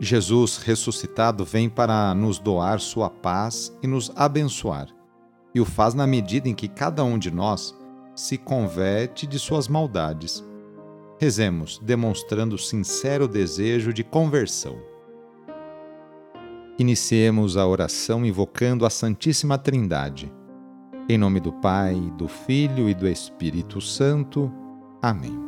Jesus ressuscitado vem para nos doar sua paz e nos abençoar, e o faz na medida em que cada um de nós se converte de suas maldades. Rezemos, demonstrando sincero desejo de conversão. Iniciemos a oração invocando a Santíssima Trindade. Em nome do Pai, do Filho e do Espírito Santo. Amém.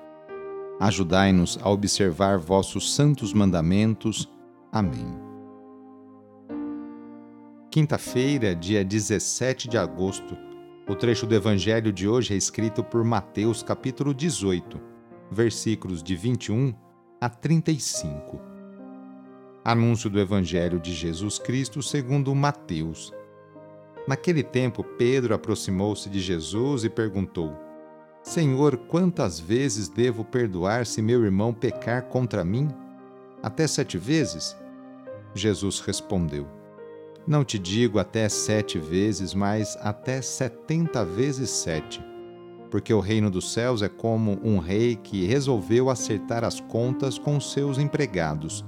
Ajudai-nos a observar vossos santos mandamentos. Amém. Quinta-feira, dia 17 de agosto. O trecho do evangelho de hoje é escrito por Mateus, capítulo 18, versículos de 21 a 35. Anúncio do evangelho de Jesus Cristo segundo Mateus. Naquele tempo, Pedro aproximou-se de Jesus e perguntou: Senhor, quantas vezes devo perdoar se meu irmão pecar contra mim? Até sete vezes? Jesus respondeu: Não te digo até sete vezes, mas até setenta vezes sete. Porque o reino dos céus é como um rei que resolveu acertar as contas com seus empregados.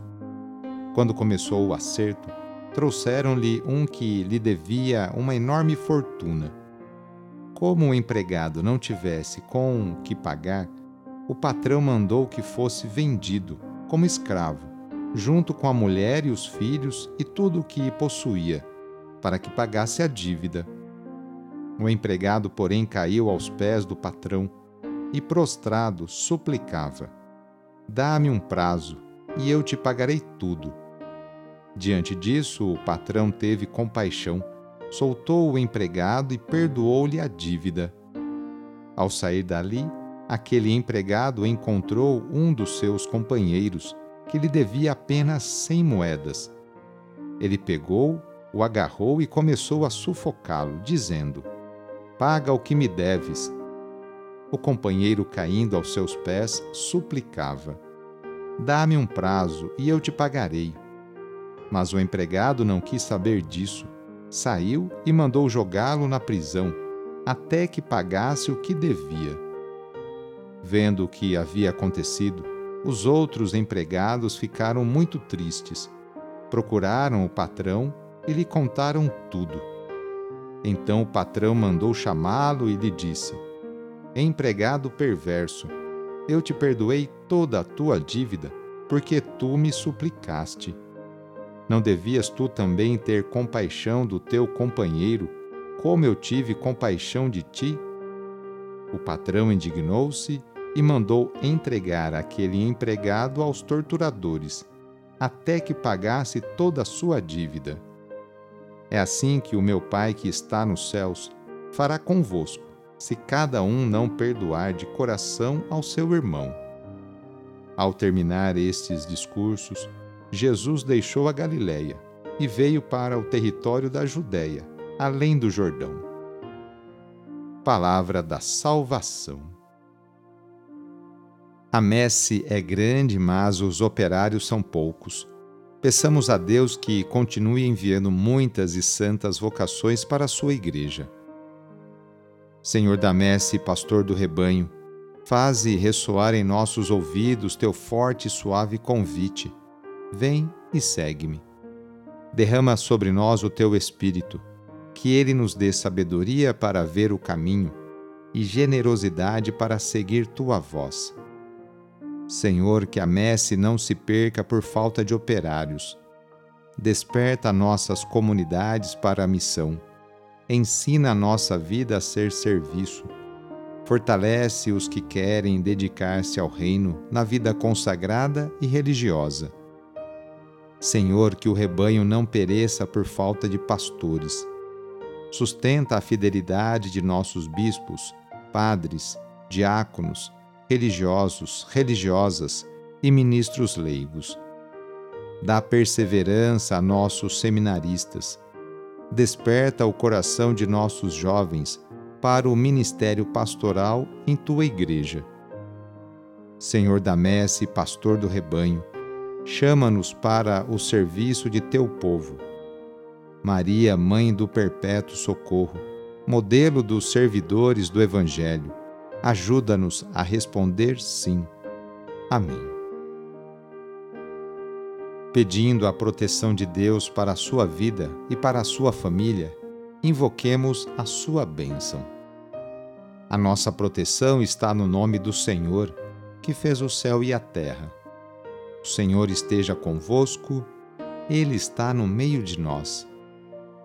Quando começou o acerto, trouxeram-lhe um que lhe devia uma enorme fortuna. Como o empregado não tivesse com o que pagar, o patrão mandou que fosse vendido como escravo, junto com a mulher e os filhos e tudo o que possuía, para que pagasse a dívida. O empregado, porém, caiu aos pés do patrão e, prostrado, suplicava: Dá-me um prazo, e eu te pagarei tudo. Diante disso, o patrão teve compaixão soltou o empregado e perdoou-lhe a dívida. Ao sair dali, aquele empregado encontrou um dos seus companheiros que lhe devia apenas cem moedas. Ele pegou, o agarrou e começou a sufocá-lo, dizendo: Paga o que me deves. O companheiro, caindo aos seus pés, suplicava: Dá-me um prazo e eu te pagarei. Mas o empregado não quis saber disso saiu e mandou jogá-lo na prisão, até que pagasse o que devia. Vendo o que havia acontecido, os outros empregados ficaram muito tristes. Procuraram o patrão e lhe contaram tudo. Então o patrão mandou chamá-lo e lhe disse: Empregado perverso, eu te perdoei toda a tua dívida, porque tu me suplicaste. Não devias tu também ter compaixão do teu companheiro, como eu tive compaixão de ti? O patrão indignou-se e mandou entregar aquele empregado aos torturadores, até que pagasse toda a sua dívida. É assim que o meu Pai que está nos céus fará convosco, se cada um não perdoar de coração ao seu irmão. Ao terminar estes discursos, Jesus deixou a Galiléia e veio para o território da Judéia, além do Jordão. Palavra da salvação. A messe é grande, mas os operários são poucos. Peçamos a Deus que continue enviando muitas e santas vocações para a sua igreja. Senhor da messe, pastor do rebanho, faze ressoar em nossos ouvidos teu forte e suave convite Vem e segue-me. Derrama sobre nós o teu Espírito, que ele nos dê sabedoria para ver o caminho e generosidade para seguir tua voz. Senhor, que a messe não se perca por falta de operários. Desperta nossas comunidades para a missão. Ensina a nossa vida a ser serviço. Fortalece os que querem dedicar-se ao reino na vida consagrada e religiosa Senhor, que o rebanho não pereça por falta de pastores. Sustenta a fidelidade de nossos bispos, padres, diáconos, religiosos, religiosas e ministros leigos. Dá perseverança a nossos seminaristas. Desperta o coração de nossos jovens para o ministério pastoral em tua igreja. Senhor da messe, pastor do rebanho, chama-nos para o serviço de teu povo. Maria, mãe do perpétuo socorro, modelo dos servidores do Evangelho, ajuda-nos a responder sim. Amém. Pedindo a proteção de Deus para a sua vida e para a sua família, invoquemos a sua bênção. A nossa proteção está no nome do Senhor, que fez o céu e a terra. O Senhor esteja convosco, Ele está no meio de nós.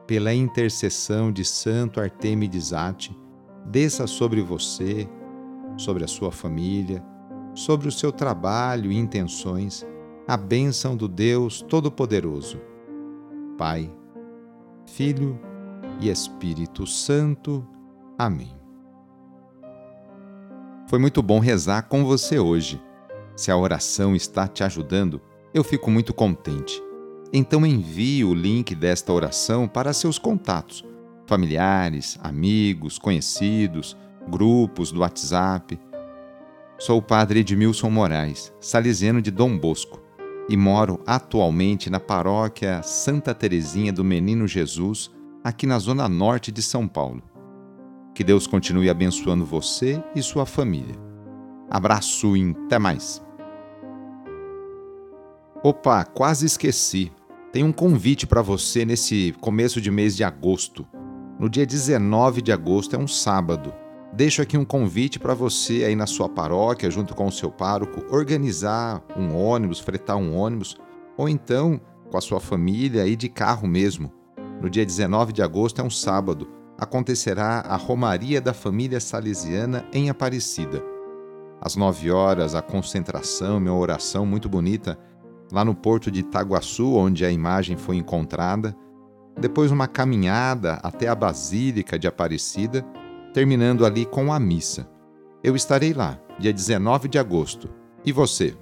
Pela intercessão de Santo Artemides Ate, desça sobre você, sobre a sua família, sobre o seu trabalho e intenções, a bênção do Deus Todo-Poderoso. Pai, Filho e Espírito Santo. Amém. Foi muito bom rezar com você hoje. Se a oração está te ajudando, eu fico muito contente. Então envie o link desta oração para seus contatos, familiares, amigos, conhecidos, grupos do WhatsApp. Sou o padre Edmilson Moraes, salesiano de Dom Bosco, e moro atualmente na paróquia Santa Terezinha do Menino Jesus, aqui na zona norte de São Paulo. Que Deus continue abençoando você e sua família. Abraço e até mais! Opa, quase esqueci. Tem um convite para você nesse começo de mês de agosto. No dia 19 de agosto é um sábado. Deixo aqui um convite para você aí na sua paróquia, junto com o seu pároco, organizar um ônibus, fretar um ônibus, ou então com a sua família e de carro mesmo. No dia 19 de agosto é um sábado. Acontecerá a Romaria da Família Salesiana em Aparecida. Às 9 horas, a concentração, minha oração muito bonita lá no porto de Itaguaçu, onde a imagem foi encontrada, depois uma caminhada até a Basílica de Aparecida, terminando ali com a missa. Eu estarei lá, dia 19 de agosto. E você?